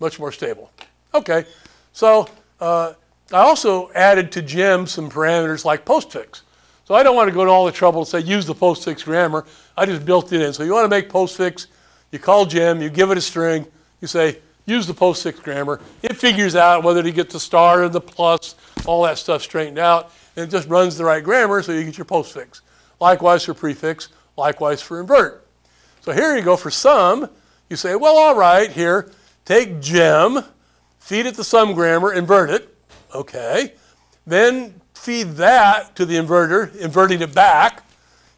Much more stable. Okay, so uh, I also added to gem some parameters like postfix. So I don't want to go to all the trouble to say use the postfix grammar. I just built it in. So you want to make postfix, you call gem, you give it a string, you say use the postfix grammar. It figures out whether to get the star or the plus, all that stuff straightened out, and it just runs the right grammar so you get your postfix. Likewise for prefix, likewise for invert. So here you go for sum. You say, well, all right, here, take gem, feed it the sum grammar, invert it. Okay. Then feed that to the inverter, inverting it back,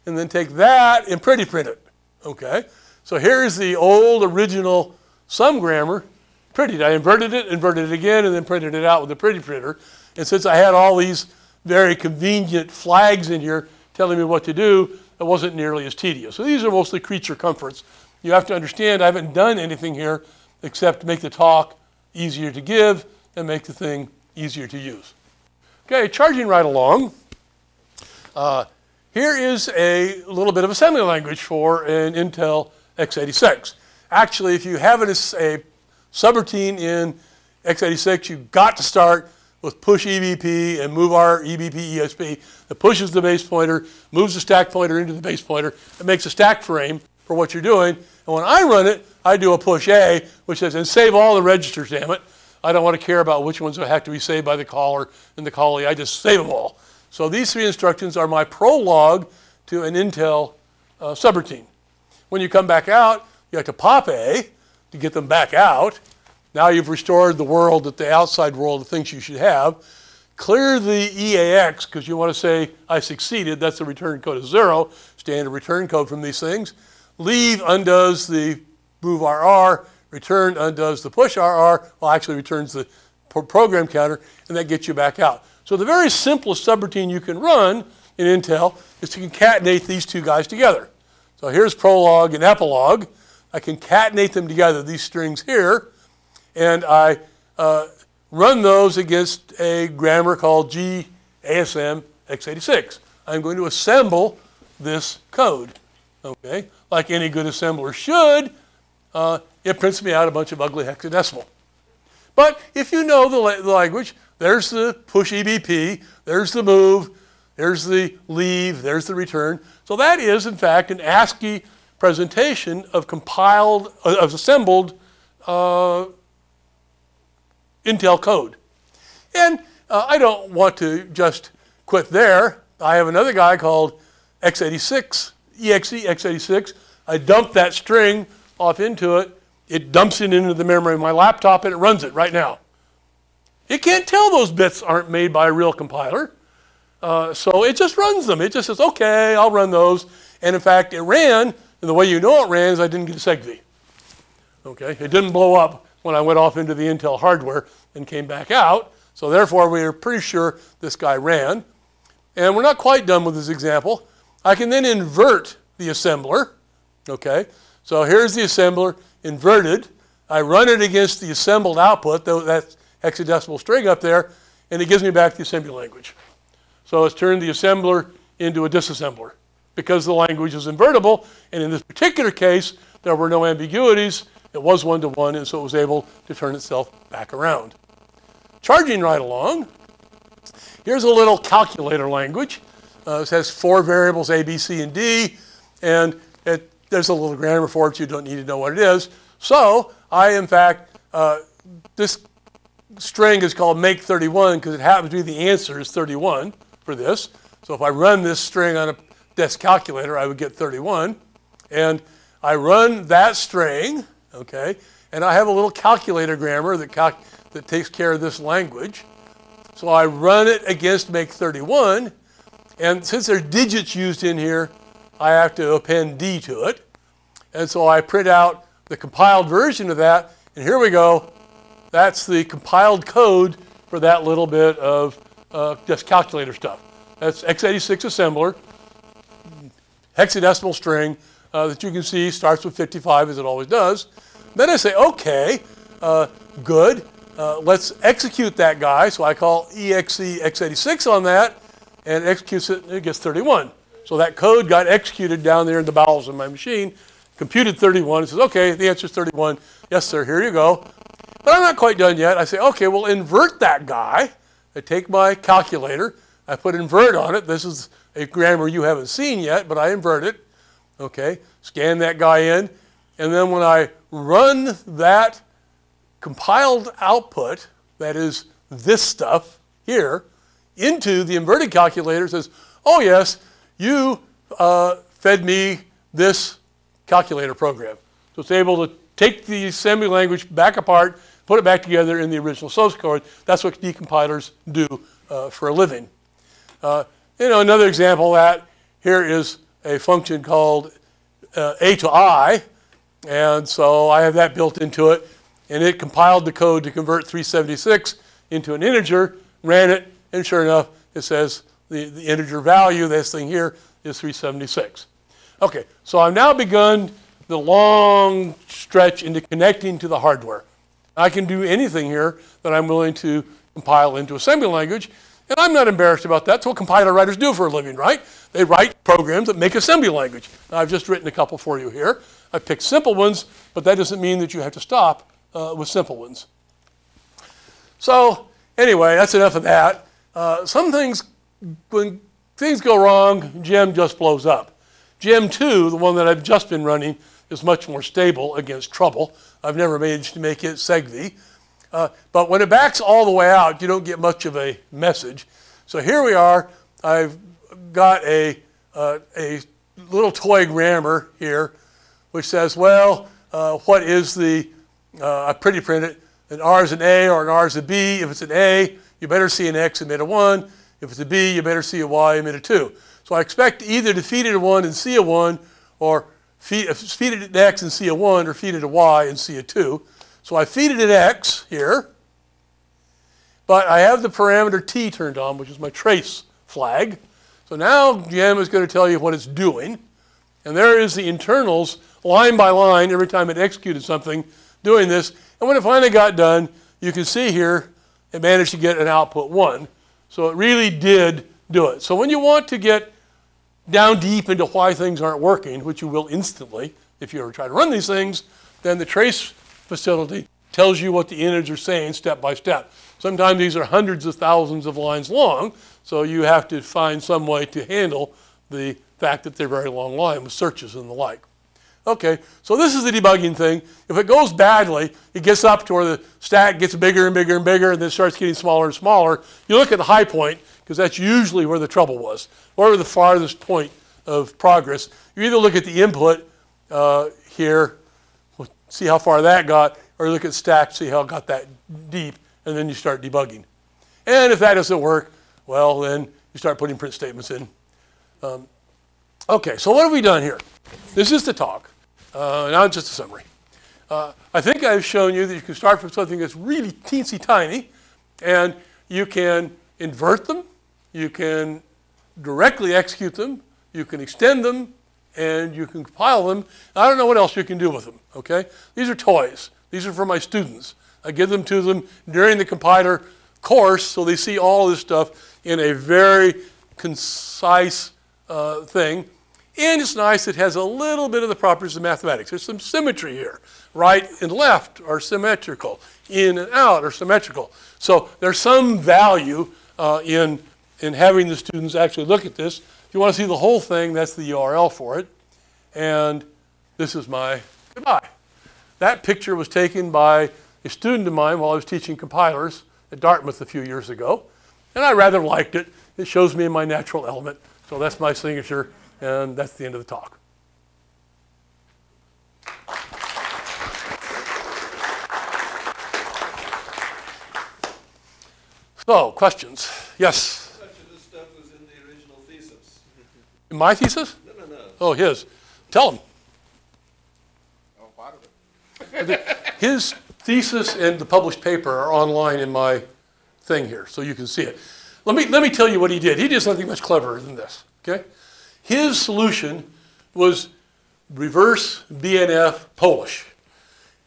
and then take that and pretty print it. Okay. So here's the old original sum grammar prettied. I inverted it, inverted it again, and then printed it out with the pretty printer. And since I had all these very convenient flags in here telling me what to do, it wasn't nearly as tedious. So these are mostly creature comforts. You have to understand I haven't done anything here except make the talk easier to give and make the thing easier to use. Okay, charging right along. Uh, here is a little bit of assembly language for an Intel x86. Actually, if you have a, a subroutine in x86, you've got to start with push EBP and move our EBP ESP that pushes the base pointer, moves the stack pointer into the base pointer, and makes a stack frame for what you're doing. And when I run it, I do a push A, which says, and save all the registers, damn it. I don't want to care about which ones have to be saved by the caller and the callee. I just save them all. So these three instructions are my prologue to an Intel uh, subroutine. When you come back out, you have to pop A to get them back out. Now you've restored the world that the outside world thinks you should have. Clear the EAX because you want to say, I succeeded. That's the return code of zero, standard return code from these things. Leave undoes the move RR, return undoes the push RR, well, actually returns the program counter, and that gets you back out. So the very simplest subroutine you can run in Intel is to concatenate these two guys together. So here's prologue and epilogue. I concatenate them together, these strings here, and I uh, run those against a grammar called GASM x86. I'm going to assemble this code, okay? Like any good assembler should, uh, it prints me out a bunch of ugly hexadecimal. But if you know the, la- the language, there's the push EBP, there's the move, there's the leave, there's the return. So that is, in fact, an ASCII presentation of compiled, uh, of assembled uh, Intel code. And uh, I don't want to just quit there. I have another guy called x86, exe x86. I dump that string off into it. It dumps it into the memory of my laptop and it runs it right now. It can't tell those bits aren't made by a real compiler. Uh, so it just runs them. It just says, okay, I'll run those. And in fact, it ran, and the way you know it ran is I didn't get a SegV. Okay, it didn't blow up when I went off into the Intel hardware and came back out. So therefore, we are pretty sure this guy ran. And we're not quite done with this example. I can then invert the assembler. Okay, so here's the assembler inverted. I run it against the assembled output, though that hexadecimal string up there, and it gives me back the assembly language. So it's turned the assembler into a disassembler because the language is invertible. And in this particular case, there were no ambiguities. It was one to one, and so it was able to turn itself back around. Charging right along, here's a little calculator language. Uh, it has four variables A, B, C, and D, and it, there's a little grammar for it. You don't need to know what it is. So I, in fact, uh, this string is called make 31 because it happens to be the answer is 31 for this. So if I run this string on a desk calculator, I would get 31. And I run that string, okay, and I have a little calculator grammar that, cal- that takes care of this language. So I run it against make 31. And since there are digits used in here, I have to append D to it. And so I print out the compiled version of that. And here we go. That's the compiled code for that little bit of uh, just calculator stuff. That's x86 assembler, hexadecimal string uh, that you can see starts with 55 as it always does. Then I say, okay, uh, good. Uh, let's execute that guy. So I call exe x86 on that and it executes it and it gets 31. So that code got executed down there in the bowels of my machine, computed 31. It says, okay, the answer is 31. Yes, sir, here you go. But I'm not quite done yet. I say, okay, well, invert that guy. I take my calculator, I put invert on it. This is a grammar you haven't seen yet, but I invert it. Okay, scan that guy in. And then when I run that compiled output, that is this stuff here, into the inverted calculator, says, oh yes, you uh, fed me this calculator program. So it's able to take the assembly language back apart, put it back together in the original source code. That's what decompilers do uh, for a living. Uh, you know, another example of that here is a function called uh, a to i, and so I have that built into it, and it compiled the code to convert 376 into an integer, ran it, and sure enough, it says the, the integer value, this thing here, is 376. Okay, so I've now begun the long stretch into connecting to the hardware. I can do anything here that I'm willing to compile into assembly language, and I'm not embarrassed about that. That's what compiler writers do for a living, right? They write programs that make assembly language. Now, I've just written a couple for you here. I picked simple ones, but that doesn't mean that you have to stop uh, with simple ones. So, anyway, that's enough of that. Uh, some things, when things go wrong, Gem just blows up. Gem 2, the one that I've just been running, is much more stable against trouble. I've never managed to make it SegV. Uh, but when it backs all the way out, you don't get much of a message. So here we are. I've got a, uh, a little toy grammar here, which says, well, uh, what is the, uh, I pretty print it, an R is an A or an R is a B. If it's an A, you better see an X emit a 1. If it's a B, you better see a Y emit a 2. So I expect either to feed it a 1 and see a 1, or feed, feed it at X and see a 1, or feed it a Y and see a 2. So I feed it at X here, but I have the parameter T turned on, which is my trace flag. So now Gem is going to tell you what it's doing. And there is the internals, line by line, every time it executed something, doing this. And when it finally got done, you can see here, it managed to get an output 1. So it really did do it. So when you want to get down deep into why things aren't working, which you will instantly if you ever try to run these things, then the trace facility tells you what the innards are saying step by step. Sometimes these are hundreds of thousands of lines long, so you have to find some way to handle the fact that they're very long line with searches and the like. Okay, so this is the debugging thing. If it goes badly, it gets up to where the stack gets bigger and bigger and bigger and then starts getting smaller and smaller. You look at the high point, because that's usually where the trouble was, or the farthest point of progress. You either look at the input uh, here, see how far that got, or look at stack, see how it got that deep, and then you start debugging. And if that doesn't work, well, then you start putting print statements in. Um, okay, so what have we done here? This is the talk. Uh, now just a summary. Uh, I think I've shown you that you can start from something that's really teensy tiny, and you can invert them, you can directly execute them, you can extend them, and you can compile them. I don't know what else you can do with them, okay? These are toys. These are for my students. I give them to them during the compiler course so they see all this stuff in a very concise uh, thing. And it's nice, it has a little bit of the properties of mathematics. There's some symmetry here. Right and left are symmetrical, in and out are symmetrical. So there's some value uh, in, in having the students actually look at this. If you want to see the whole thing, that's the URL for it. And this is my goodbye. That picture was taken by a student of mine while I was teaching compilers at Dartmouth a few years ago. And I rather liked it. It shows me in my natural element. So that's my signature, and that's the end of the talk. So, questions? Yes? Much of this stuff was in the original thesis. In my thesis? No, no, no. Oh, his. Tell him. Oh, part of it. His thesis and the published paper are online in my thing here, so you can see it. Let me, let me tell you what he did. He did something much cleverer than this, okay? His solution was reverse BNF Polish.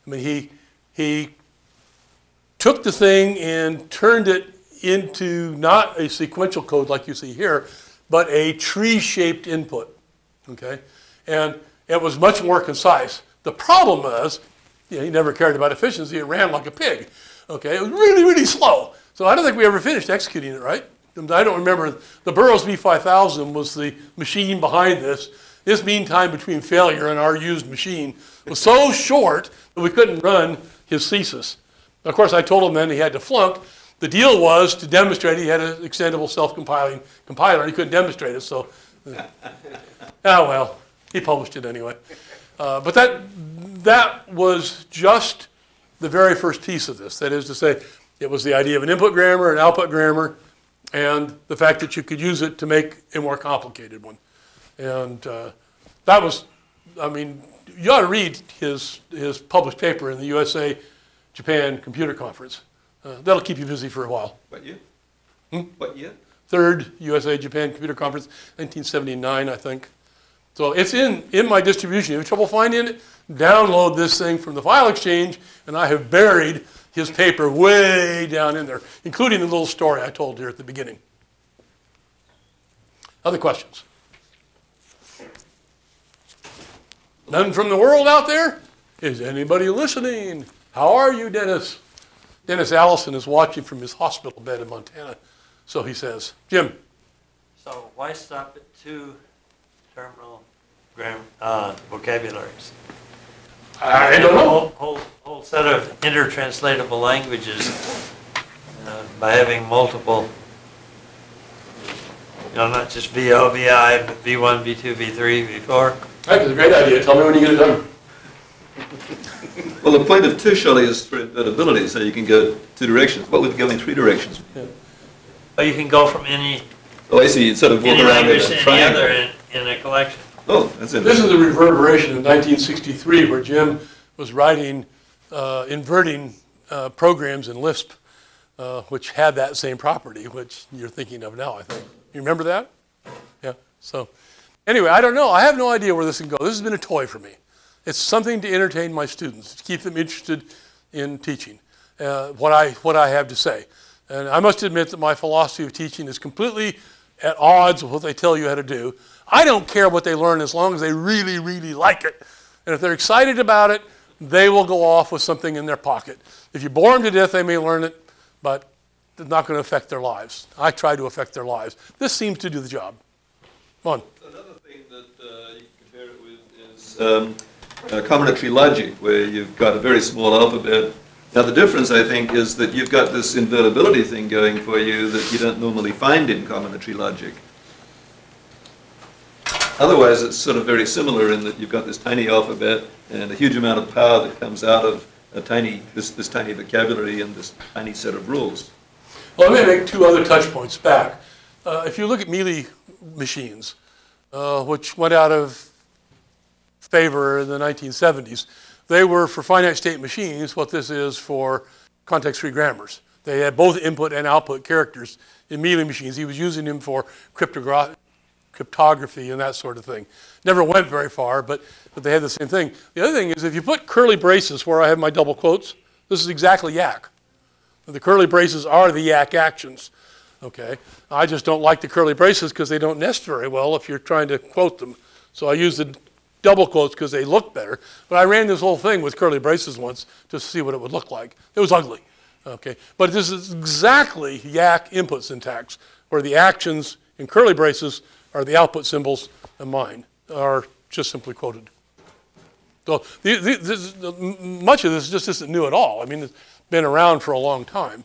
I mean, he, he took the thing and turned it into not a sequential code like you see here, but a tree-shaped input, okay? And it was much more concise. The problem was, you know, he never cared about efficiency. It ran like a pig, okay? It was really, really slow. So I don't think we ever finished executing it, right? I don't remember. The Burroughs B5000 was the machine behind this. This mean time between failure and our used machine was so short that we couldn't run his thesis. Of course, I told him then he had to flunk. The deal was to demonstrate he had an extendable self-compiling compiler. He couldn't demonstrate it, so oh well, he published it anyway. Uh, but that that was just the very first piece of this. That is to say, it was the idea of an input grammar, an output grammar, and the fact that you could use it to make a more complicated one. And uh, that was, I mean, you ought to read his, his published paper in the USA Japan Computer Conference. Uh, that'll keep you busy for a while. What year? Hmm? What year? Third USA Japan Computer Conference, 1979, I think. So it's in, in my distribution. If you have trouble finding it, download this thing from the file exchange, and I have buried his paper way down in there, including the little story I told here at the beginning. Other questions? None from the world out there? Is anybody listening? How are you, Dennis? Dennis Allison is watching from his hospital bed in Montana. So he says, Jim, So why stop at two terminal gram, uh, vocabularies? I don't know. Whole, whole, whole set of intertranslatable languages, uh, by having multiple, you know, not just VO, VI, but V1, V2, V3, V4. That's a great idea. Tell me when you get it done. Well, the point of two surely is for invertibility, so you can go two directions. What would go in three directions? But you can go from any, Oh, I see, you sort of walk any around in language to a any triangle. other in, in a collection. Oh, that's This is a reverberation of 1963 where Jim was writing, uh, inverting uh, programs in Lisp, uh, which had that same property, which you're thinking of now, I think. You remember that? Yeah. So, anyway, I don't know. I have no idea where this can go. This has been a toy for me. It's something to entertain my students, to keep them interested in teaching, uh, what, I, what I have to say. And I must admit that my philosophy of teaching is completely at odds with what they tell you how to do. I don't care what they learn as long as they really, really like it. And if they're excited about it, they will go off with something in their pocket. If you bore them to death, they may learn it, but it's not going to affect their lives. I try to affect their lives. This seems to do the job. Come on. Another thing that uh, you can compare it with is um, uh, combinatory logic, where you've got a very small alphabet. Now, the difference, I think, is that you've got this invertibility thing going for you that you don't normally find in combinatory logic. Otherwise, it's sort of very similar in that you've got this tiny alphabet and a huge amount of power that comes out of a tiny, this, this tiny vocabulary and this tiny set of rules. Well, let me make two other touch points back. Uh, if you look at Mealy machines, uh, which went out of favor in the 1970s, they were for finite state machines what this is for context free grammars. They had both input and output characters in Mealy machines. He was using them for cryptogra- cryptography and that sort of thing. Never went very far, but, but they had the same thing. The other thing is if you put curly braces where I have my double quotes, this is exactly yacc. The curly braces are the yacc actions. Okay, I just don't like the curly braces because they don't nest very well if you're trying to quote them. So I use the double quotes because they look better. But I ran this whole thing with curly braces once to see what it would look like. It was ugly. Okay, but this is exactly yacc input syntax, where the actions in curly braces are the output symbols, and mine are just simply quoted. So the, the, this, much of this just isn't new at all. I mean, it's been around for a long time.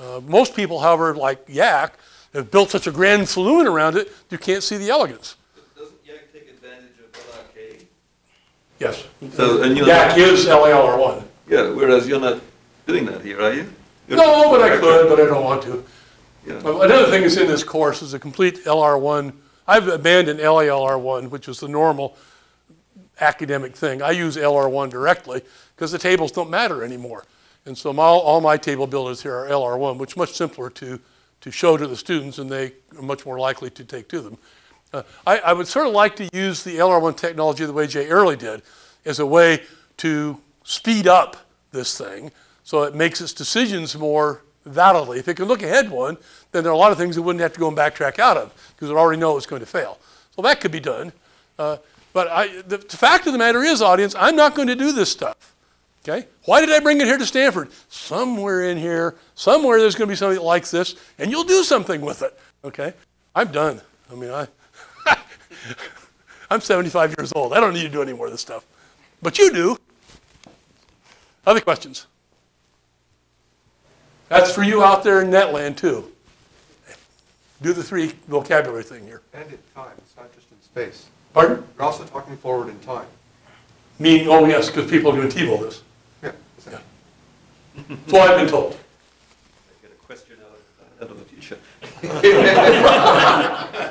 Uh, most people, however, like Yacc, have built such a grand saloon around it, you can't see the elegance. Doesn't Yacc take advantage of LRK? Yes. So, and you're Yacc is LALR1. Yeah, whereas you're not doing that here, are you? You're- No, but I could, but I don't want to. Yeah. Uh, Another thing that's in this course is a complete LR1. I've abandoned LALR1, which is the normal academic thing. I use LR1 directly because the tables don't matter anymore. And so my, all my table builders here are LR1, which is much simpler to, to show to the students and they are much more likely to take to them. Uh, I, I would sort of like to use the LR1 technology the way Jay Earley did as a way to speed up this thing So it makes its decisions more validly. If it can look ahead one, then there are a lot of things it wouldn't have to go and backtrack out of because it already knows it's going to fail. So that could be done. Uh, but I, the, the fact of the matter is, audience, I'm not going to do this stuff. Okay? Why did I bring it here to Stanford? Somewhere in here, somewhere there's going to be something that likes this, and you'll do something with it. Okay? I'm done. I mean, I, I'm 75 years old. I don't need to do any more of this stuff. But you do. Other questions? That's for you out there in Netland, too. Do the three vocabulary thing here. And in time, it's not just in space. Pardon? You're also talking forward in time. Meaning, oh, yes, because people are doing TiVo this. Yeah. Yeah. So I've been told. I Get a question out of, out of the future.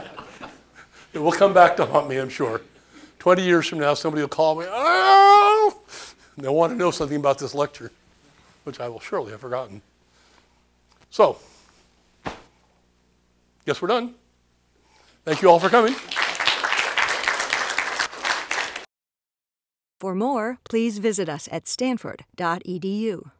It will come back to haunt me, I'm sure. 20 years from now, somebody will call me, oh, they'll want to know something about this lecture, which I will surely have forgotten. So, guess we're done. Thank you all for coming. For more, please visit us at stanford.edu.